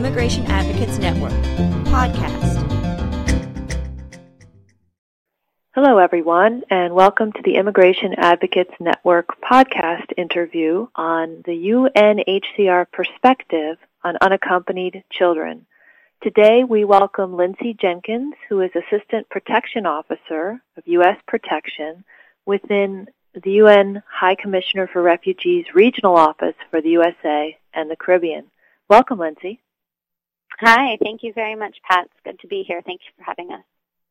Immigration Advocates Network podcast. Hello, everyone, and welcome to the Immigration Advocates Network podcast interview on the UNHCR perspective on unaccompanied children. Today, we welcome Lindsay Jenkins, who is Assistant Protection Officer of U.S. Protection within the UN High Commissioner for Refugees Regional Office for the USA and the Caribbean. Welcome, Lindsay. Hi, thank you very much, Pat. It's good to be here. Thank you for having us.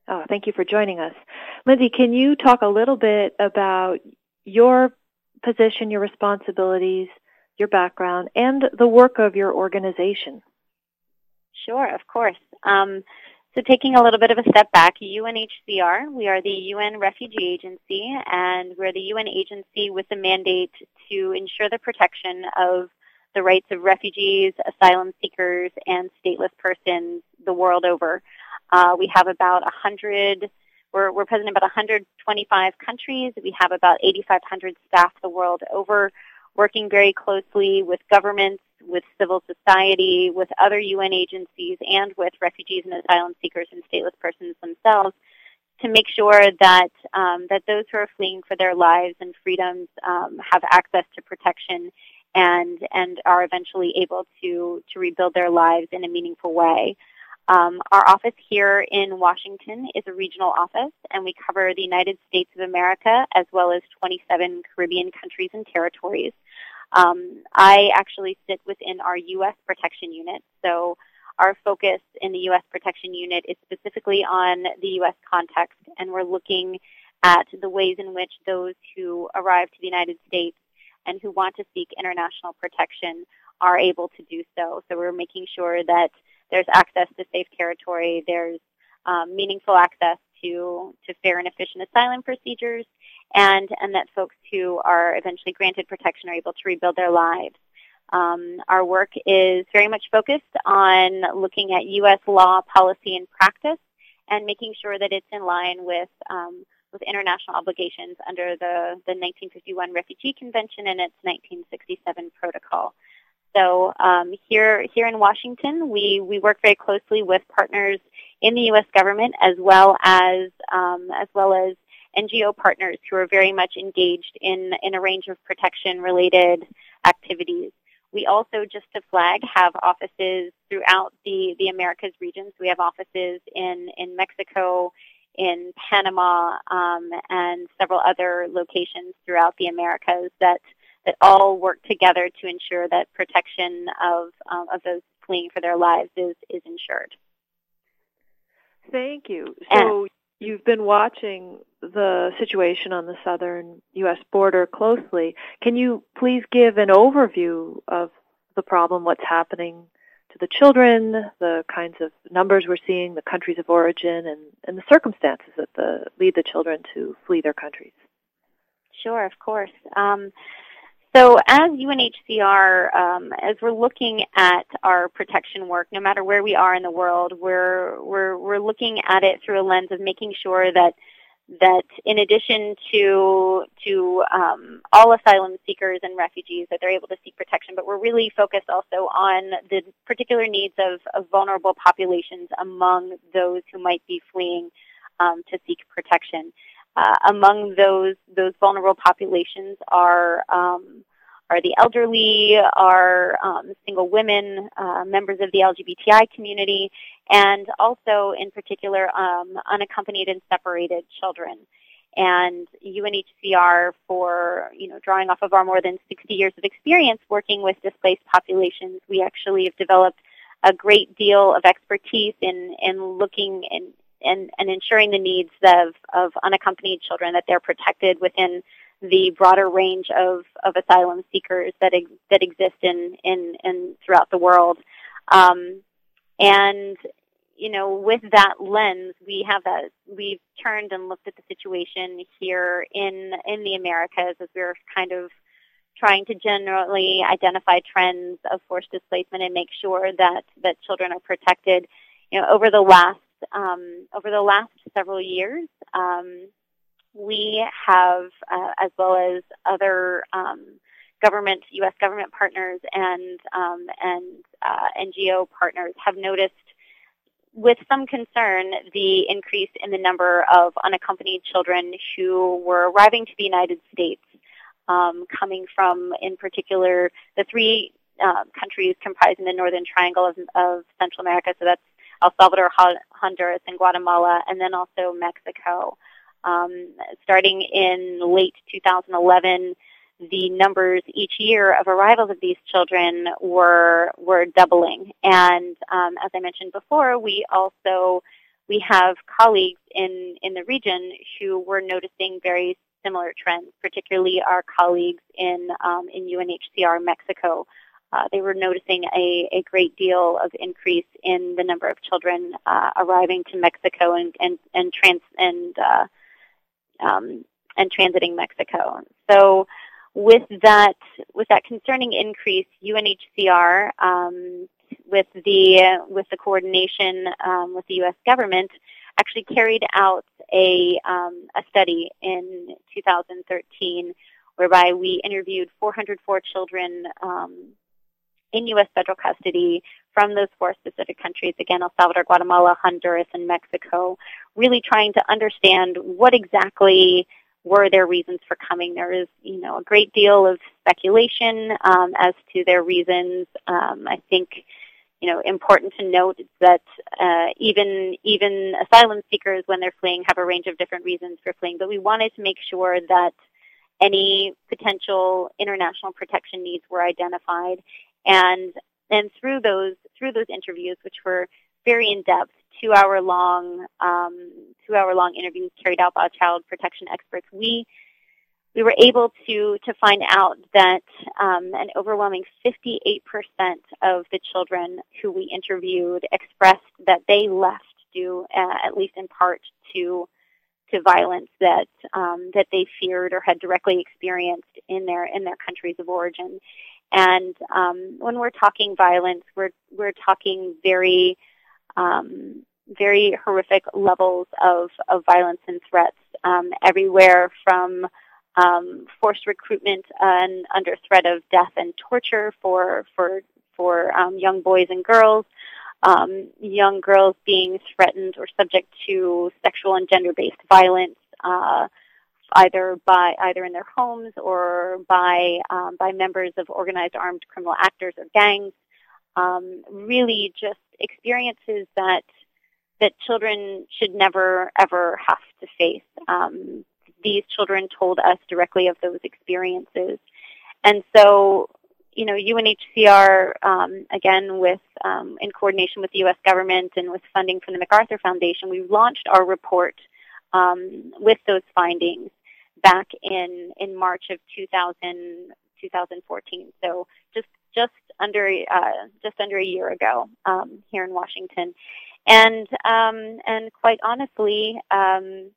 Oh, thank you for joining us. Lindsay, can you talk a little bit about your position, your responsibilities, your background, and the work of your organization? Sure, of course. Um, so taking a little bit of a step back, UNHCR, we are the UN Refugee Agency, and we're the UN agency with the mandate to ensure the protection of the rights of refugees, asylum seekers, and stateless persons the world over. Uh, we have about 100, we're, we're present in about 125 countries. We have about 8,500 staff the world over, working very closely with governments, with civil society, with other UN agencies, and with refugees and asylum seekers and stateless persons themselves to make sure that um, that those who are fleeing for their lives and freedoms um, have access to protection and and are eventually able to to rebuild their lives in a meaningful way. Um, our office here in Washington is a regional office, and we cover the United States of America as well as 27 Caribbean countries and territories. Um, I actually sit within our U.S. protection unit, so our focus in the U.S. protection unit is specifically on the U.S. context, and we're looking at the ways in which those who arrive to the United States and who want to seek international protection are able to do so. So we're making sure that there's access to safe territory, there's um, meaningful access to, to fair and efficient asylum procedures, and, and that folks who are eventually granted protection are able to rebuild their lives. Um, our work is very much focused on looking at U.S. law, policy, and practice, and making sure that it's in line with um, with international obligations under the, the 1951 Refugee Convention and its 1967 protocol. So um, here here in Washington, we, we work very closely with partners in the U.S. government as well as um, as well as NGO partners who are very much engaged in, in a range of protection-related activities. We also, just to flag, have offices throughout the, the Americas regions. We have offices in, in Mexico, in Panama, um, and several other locations throughout the Americas that, that all work together to ensure that protection of, um, of those fleeing for their lives is, is ensured. Thank you. So and, you've been watching the situation on the southern U.S. border closely. Can you please give an overview of the problem, what's happening the children, the kinds of numbers we're seeing, the countries of origin, and, and the circumstances that the, lead the children to flee their countries? Sure, of course. Um, so as UNHCR, um, as we're looking at our protection work, no matter where we are in the world, we're, we're, we're looking at it through a lens of making sure that that in addition to to um, all asylum seekers and refugees that they're able to seek protection, but we're really focused also on the particular needs of, of vulnerable populations among those who might be fleeing um, to seek protection. Uh, among those those vulnerable populations are um, are the elderly, are um, single women, uh, members of the LGBTI community, and also in particular um, unaccompanied and separated children. And UNHCR, for you know, drawing off of our more than 60 years of experience working with displaced populations, we actually have developed a great deal of expertise in, in looking and, and, and ensuring the needs of, of unaccompanied children, that they're protected within the broader range of, of asylum seekers that ex- that exist in, in, in throughout the world. Um, and you know, with that lens, we have that we've turned and looked at the situation here in in the Americas as we're kind of trying to generally identify trends of forced displacement and make sure that that children are protected. You know, over the last um, over the last several years, um, we have, uh, as well as other um, government, U.S. government partners and um, and uh, NGO partners have noticed with some concern the increase in the number of unaccompanied children who were arriving to the United States, um, coming from, in particular, the three uh, countries comprising the Northern Triangle of, of Central America. So that's El Salvador, Honduras, and Guatemala, and then also Mexico. Um, starting in late 2011, the numbers each year of arrivals of these children were were doubling. And um, as I mentioned before, we also we have colleagues in in the region who were noticing very similar trends, particularly our colleagues in um, in UNHCR Mexico. Uh, they were noticing a, a great deal of increase in the number of children uh, arriving to Mexico and and and trans and uh, um, and transiting Mexico. So with that with that concerning increase, UNHCR um, with the with the coordination um, with the U.S. government actually carried out a um, a study in 2013 whereby we interviewed 404 children um, in U.S. federal custody from those four specific countries, again, El Salvador, Guatemala, Honduras, and Mexico, really trying to understand what exactly were their reasons for coming. There is, you know, a great deal of speculation um, as to their reasons. Um, I think, you know, important to note that uh, even even asylum seekers, when they're fleeing, have a range of different reasons for fleeing. But we wanted to make sure that any potential international protection needs were identified, and and through those through those interviews, which were very in depth, two hour long um, two hour long interviews carried out by child protection experts, we we were able to to find out that um, an overwhelming 58% of the children who we interviewed expressed that they left due, uh, at least in part, to to violence that um, that they feared or had directly experienced in their in their countries of origin. And um, when we're talking violence, we're we're talking very um, very horrific levels of, of violence and threats um, everywhere from um, forced recruitment and under threat of death and torture for for for um, young boys and girls, um, young girls being threatened or subject to sexual and gender-based violence, uh, either by either in their homes or by um, by members of organized armed criminal actors or gangs. Um, really, just experiences that that children should never ever have to face. Um, these children told us directly of those experiences, and so you know UNHCR um, again with um, in coordination with the U.S. government and with funding from the MacArthur Foundation, we launched our report um, with those findings back in in March of 2000, 2014. So just just under uh, just under a year ago um, here in Washington, and um, and quite honestly, um,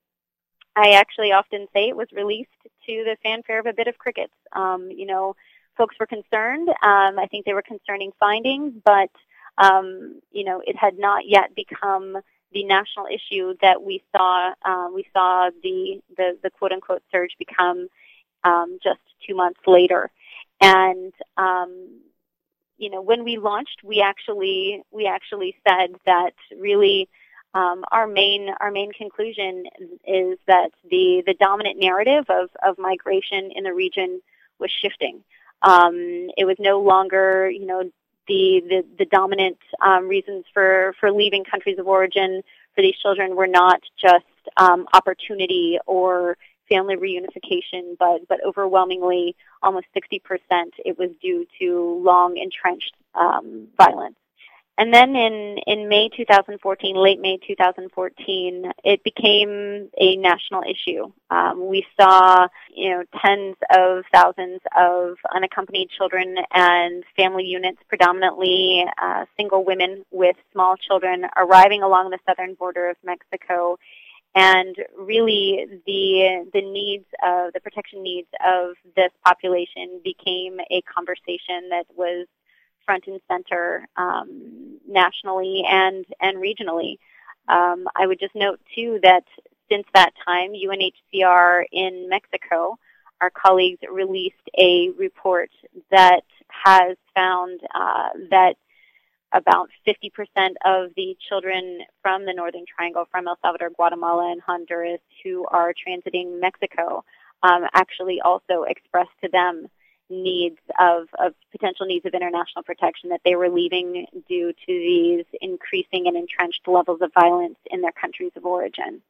I actually often say it was released to the fanfare of a bit of crickets. Um, you know, folks were concerned. Um, I think they were concerning findings, but um, you know, it had not yet become the national issue that we saw. Um, we saw the, the the quote unquote surge become um, just two months later, and um, you know, when we launched, we actually we actually said that really um, our main our main conclusion is that the the dominant narrative of of migration in the region was shifting. Um, it was no longer you know the the, the dominant um, reasons for for leaving countries of origin for these children were not just um, opportunity or family reunification, but, but overwhelmingly, almost 60%, it was due to long entrenched um, violence. And then in, in May 2014, late May 2014, it became a national issue. Um, we saw, you know, tens of thousands of unaccompanied children and family units, predominantly uh, single women with small children, arriving along the southern border of Mexico and really the the needs of the protection needs of this population became a conversation that was front and center um, nationally and and regionally. Um, I would just note too that since that time, UNHCR in Mexico, our colleagues released a report that has found uh, that about 50% of the children from the Northern Triangle, from El Salvador, Guatemala, and Honduras who are transiting Mexico, um, actually also expressed to them needs of, of potential needs of international protection that they were leaving due to these increasing and entrenched levels of violence in their countries of origin.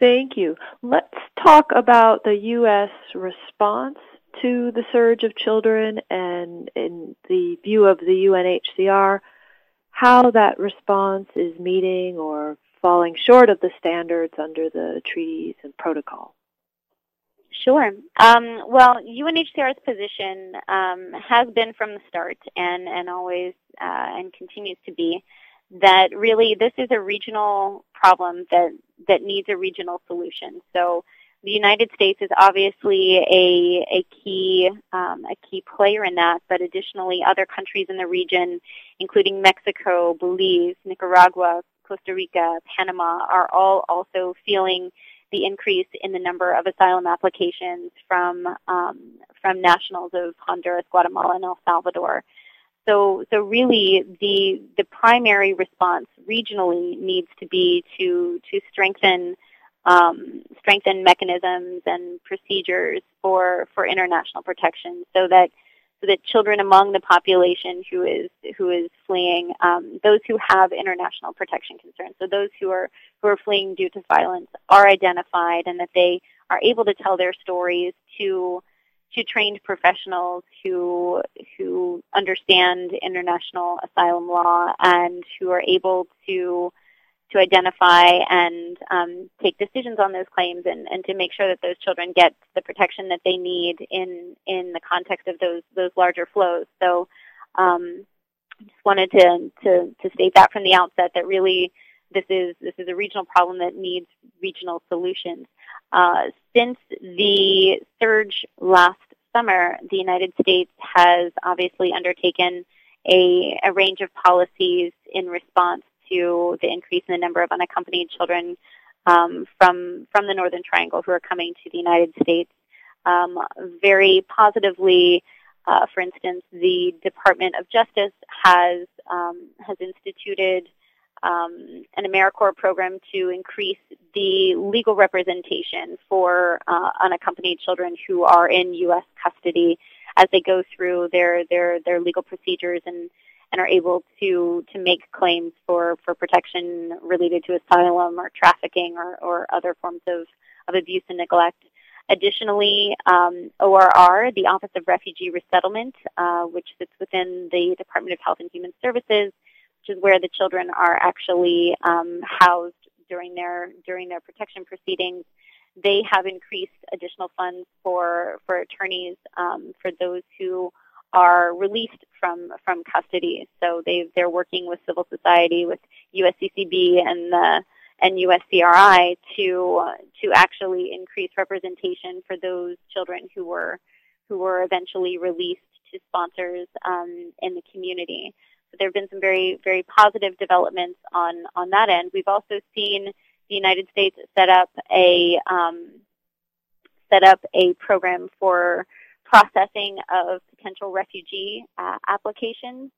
Thank you. Let's talk about the U.S. response to the surge of children and in the view of the UNHCR, how that response is meeting or falling short of the standards under the treaties and protocol. Sure. Um, well, UNHCR's position um, has been from the start and, and always uh, and continues to be that really this is a regional problem that, that needs a regional solution. So the United States is obviously a, a key um, a key player in that, but additionally other countries in the region, including Mexico, Belize, Nicaragua, Costa Rica, Panama, are all also feeling the increase in the number of asylum applications from um, from nationals of Honduras, Guatemala, and El Salvador. So, so really, the the primary response regionally needs to be to to strengthen um, strengthen mechanisms and procedures for for international protection, so that that children among the population who is who is fleeing, um, those who have international protection concerns, so those who are who are fleeing due to violence, are identified, and that they are able to tell their stories to to trained professionals who who understand international asylum law and who are able to to identify and um, take decisions on those claims and, and to make sure that those children get the protection that they need in in the context of those those larger flows. So um, just wanted to, to to state that from the outset that really this is this is a regional problem that needs regional solutions. Uh, since the surge last summer, the United States has obviously undertaken a, a range of policies in response to the increase in the number of unaccompanied children um, from from the Northern Triangle who are coming to the United States. Um, very positively, uh, for instance, the Department of Justice has um, has instituted um, an AmeriCorps program to increase the legal representation for uh, unaccompanied children who are in U.S. custody as they go through their their their legal procedures and and are able to to make claims for for protection related to asylum or trafficking or or other forms of of abuse and neglect. Additionally, um, ORR, the Office of Refugee Resettlement, uh, which sits within the Department of Health and Human Services, which is where the children are actually um, housed during their during their protection proceedings. They have increased additional funds for for attorneys um, for those who are released from from custody. So they they're working with civil society, with USCCB and the and USCRI to to actually increase representation for those children who were who were eventually released to sponsors um, in the community So there have been some very, very positive developments on, on that end. We've also seen the United States set up a um, set up a program for processing of potential refugee uh, applications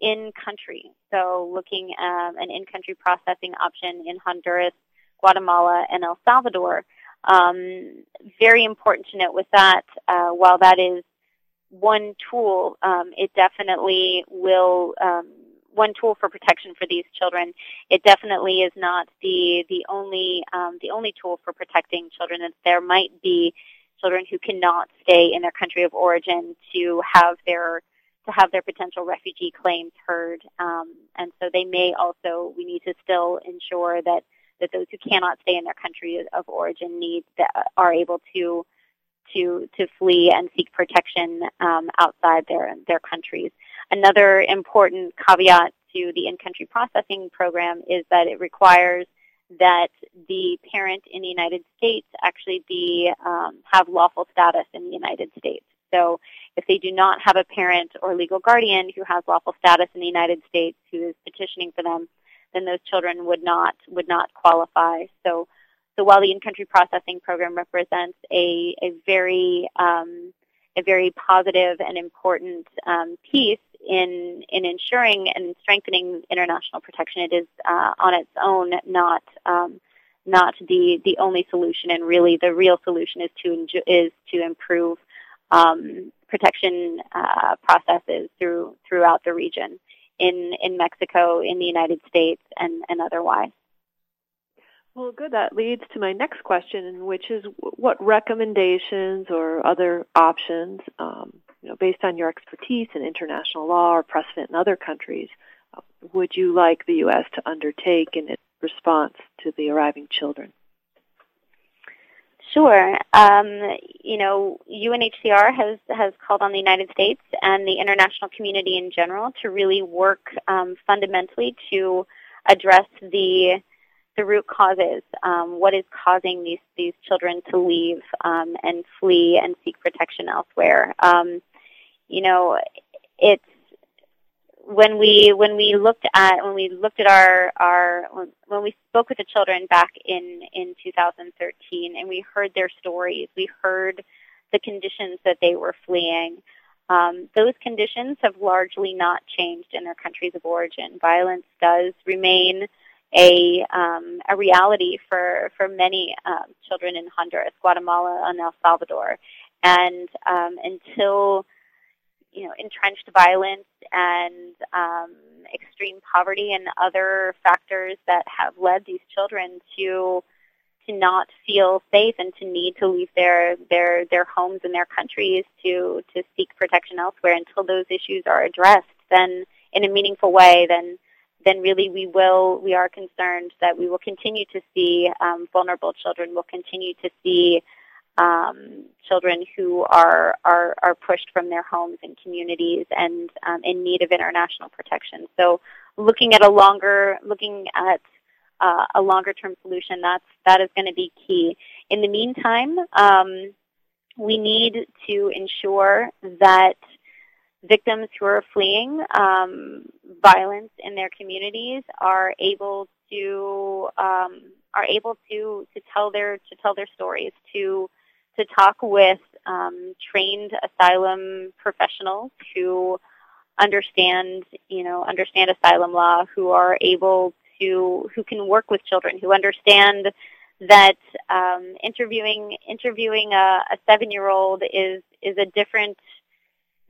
in country. So looking at an in-country processing option in Honduras, Guatemala, and El Salvador. Um, very important to note with that, uh, while that is one tool. Um, it definitely will um, one tool for protection for these children. It definitely is not the the only um, the only tool for protecting children. There might be children who cannot stay in their country of origin to have their to have their potential refugee claims heard. Um, and so they may also we need to still ensure that that those who cannot stay in their country of origin need that are able to to to flee and seek protection um, outside their their countries. Another important caveat to the in-country processing program is that it requires that the parent in the United States actually be um, have lawful status in the United States. So if they do not have a parent or legal guardian who has lawful status in the United States who is petitioning for them, then those children would not would not qualify. So so while the in-country processing program represents a, a very um, a very positive and important um, piece in in ensuring and strengthening international protection, it is uh, on its own not um, not the the only solution, and really the real solution is to is to improve um, protection uh, processes through throughout the region in in Mexico, in the United States, and and otherwise. Well, good. That leads to my next question, which is what recommendations or other options, um, you know, based on your expertise in international law or precedent in other countries, uh, would you like the U.S. to undertake in response to the arriving children? Sure. Um, you know, UNHCR has has called on the United States and the international community in general to really work um, fundamentally to address the the root causes, um, what is causing these these children to leave um, and flee and seek protection elsewhere. Um, you know, it's when we when we looked at when we looked at our our when we spoke with the children back in in 2013 and we heard their stories, we heard the conditions that they were fleeing. Um, those conditions have largely not changed in their countries of origin. Violence does remain a um, a reality for for many um, children in Honduras, Guatemala, and El Salvador. And um, until you know entrenched violence and um, extreme poverty and other factors that have led these children to to not feel safe and to need to leave their their their homes and their countries to to seek protection elsewhere until those issues are addressed then in a meaningful way then then really we will we are concerned that we will continue to see um, vulnerable children. We'll continue to see um, children who are, are are pushed from their homes and communities and um, in need of international protection. So, looking at a longer looking at uh, a longer term solution that's that is going to be key. In the meantime, um, we need to ensure that victims who are fleeing um, violence in their communities are able to um, are able to to tell their to tell their stories to to talk with um, trained asylum professionals who understand you know understand asylum law who are able to who can work with children who understand that um, interviewing interviewing a, a seven year old is is a different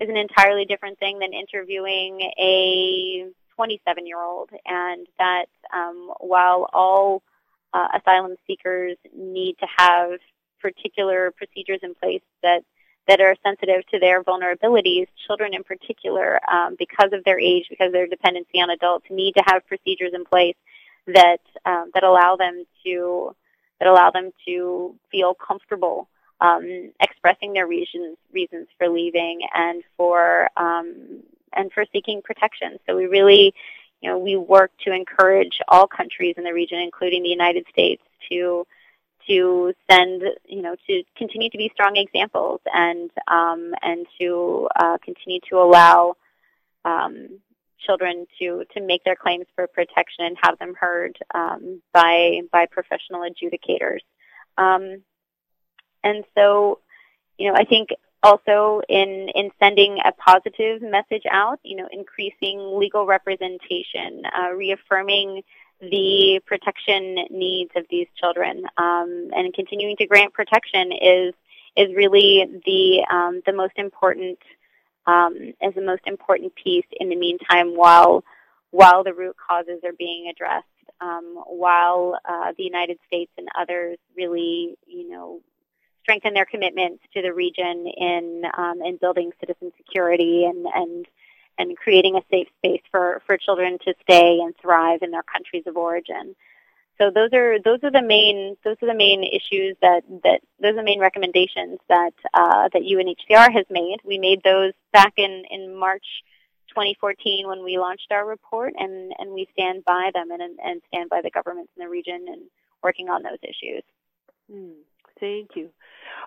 is an entirely different thing than interviewing a 27 year old, and that um, while all uh, asylum seekers need to have particular procedures in place that that are sensitive to their vulnerabilities, children in particular, um, because of their age, because of their dependency on adults, need to have procedures in place that um, that allow them to that allow them to feel comfortable um, expressing their reasons reasons for leaving and for um, and for seeking protection. So we really, you know, we work to encourage all countries in the region, including the United States, to to send, you know, to continue to be strong examples and um, and to uh, continue to allow um, children to to make their claims for protection and have them heard um, by by professional adjudicators. And so, you know, I think also in, in sending a positive message out, you know, increasing legal representation, uh, reaffirming the protection needs of these children, um, and continuing to grant protection is is really the um, the most important um, is the most important piece in the meantime while while the root causes are being addressed, um, while uh, the United States and others really you know strengthen their commitments to the region in um, in building citizen security and and and creating a safe space for, for children to stay and thrive in their countries of origin. So those are those are the main those are the main issues that, that those are the main recommendations that uh, that UNHCR has made. We made those back in, in March 2014 when we launched our report, and, and we stand by them and, and stand by the governments in the region and working on those issues. Mm, thank you.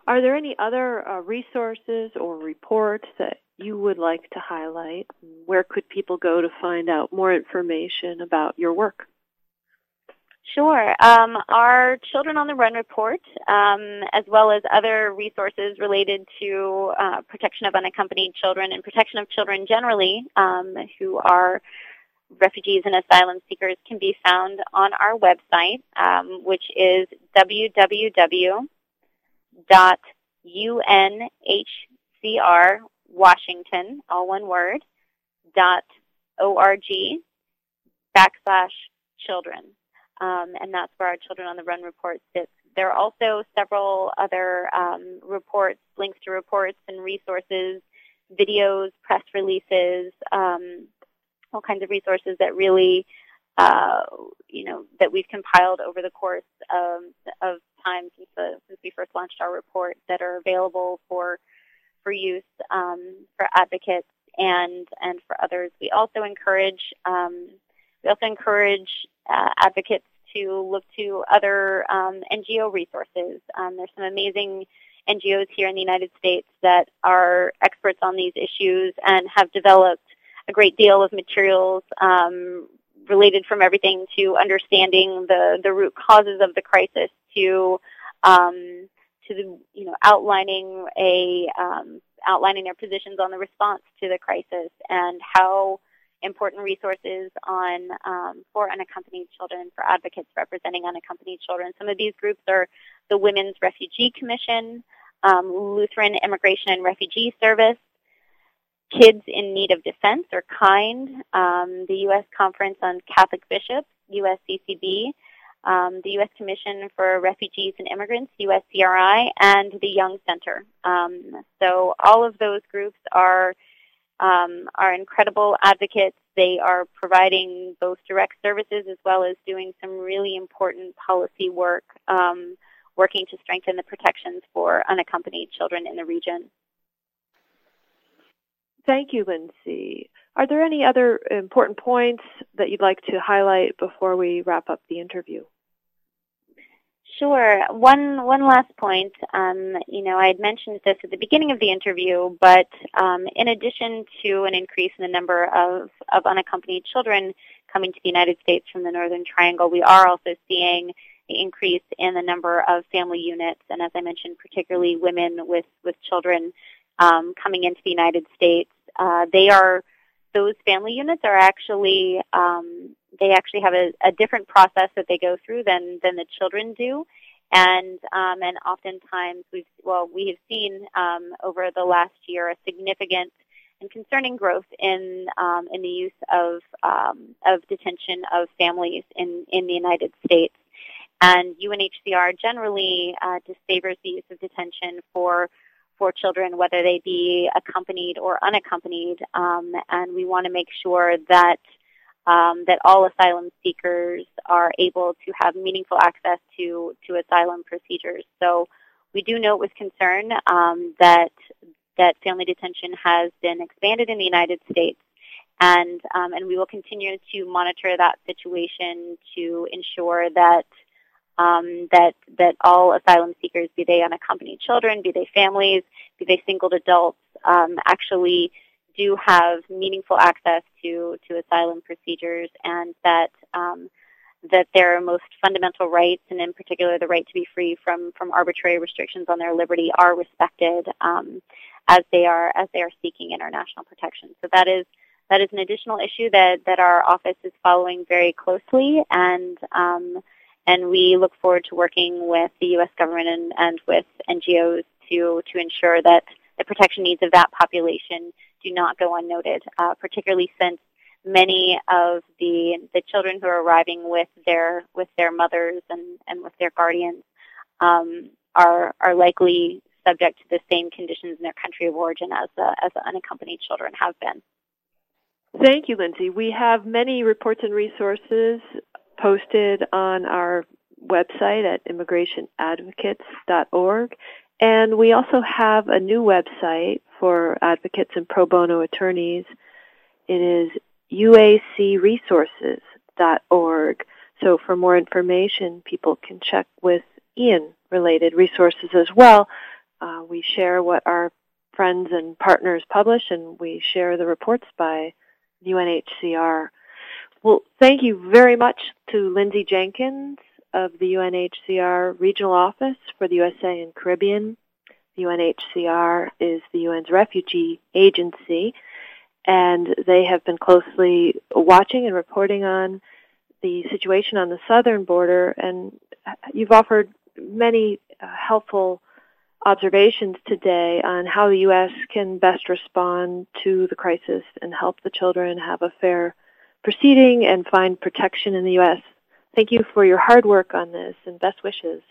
Are there any other uh, resources or reports that you would like to highlight? Where could people go to find out more information about your work? Sure. Um, our Children on the Run report, um, as well as other resources related to uh, protection of unaccompanied children and protection of children generally um, who are refugees and asylum seekers, can be found on our website, um, which is www.unhcrwashington, all one word, dot org backslash children um, and that's where our Children on the Run report sits. There are also several other um, reports, links to reports and resources, videos, press releases, um, all kinds of resources that really, uh, you know, that we've compiled over the course of, of time since we first launched our report that are available for for use um, for advocates and and for others. We also encourage um, we also encourage uh, advocates to look to other um, NGO resources. Um, there's some amazing NGOs here in the United States that are experts on these issues and have developed a great deal of materials um, related from everything to understanding the, the root causes of the crisis to um, to the, you know outlining a um, outlining their positions on the response to the crisis and how important resources on um, for unaccompanied children, for advocates representing unaccompanied children. Some of these groups are the Women's Refugee Commission, um, Lutheran Immigration and Refugee Service, Kids in Need of Defense, or KIND, um, the U.S. Conference on Catholic Bishops, USCCB, um, the U.S. Commission for Refugees and Immigrants, USCRI, and the Young Center. Um, so all of those groups are um, are incredible advocates. They are providing both direct services as well as doing some really important policy work, um, working to strengthen the protections for unaccompanied children in the region. Thank you, Lindsay. Are there any other important points that you'd like to highlight before we wrap up the interview? Sure. One one last point. Um, you know, I had mentioned this at the beginning of the interview, but um, in addition to an increase in the number of, of unaccompanied children coming to the United States from the Northern Triangle, we are also seeing the increase in the number of family units, and as I mentioned, particularly women with with children um, coming into the United States. Uh, they are those family units are actually um, they actually have a, a, different process that they go through than than the children do, and um, and oftentimes we've well we have seen um, over the last year a significant and concerning growth in um, in the use of um, of detention of families in in the United States. And UNHCR generally uh, disfavors the use of detention for for children, whether they be accompanied or unaccompanied, um, and we want to make sure that um, that all asylum seekers are able to have meaningful access to to asylum procedures. So we do note with concern um, that that family detention has been expanded in the United States, and um, and we will continue to monitor that situation to ensure that um, that that all asylum seekers, be they unaccompanied children, be they families, be they single adults, um, actually do have meaningful access to to asylum procedures, and that um, that their most fundamental rights, and in particular the right to be free from from arbitrary restrictions on their liberty, are respected um, as they are as they are seeking international protection. So that is that is an additional issue that that our office is following very closely and um, and we look forward to working with the U.S. government and, and with NGOs to, to ensure that the protection needs of that population do not go unnoted, uh, particularly since many of the the children who are arriving with their with their mothers and, and with their guardians um, are are likely subject to the same conditions in their country of origin as the, as the unaccompanied children have been. Thank you, Lindsay. We have many reports and resources posted on our website at immigrationadvocates.org. And we also have a new website for advocates and pro bono attorneys. It is uacresources.org. So for more information, people can check with IAN related resources as well. Uh, we share what our friends and partners publish, and we share the reports by UNHCR Well, thank you very much to Lindsay Jenkins of the UNHCR Regional Office for the USA and Caribbean. The UNHCR is the UN's refugee agency, and they have been closely watching and reporting on the situation on the southern border, and you've offered many uh, helpful observations today on how the U.S. can best respond to the crisis and help the children have a fair proceeding and find protection in the U.S. Thank you for your hard work on this and best wishes.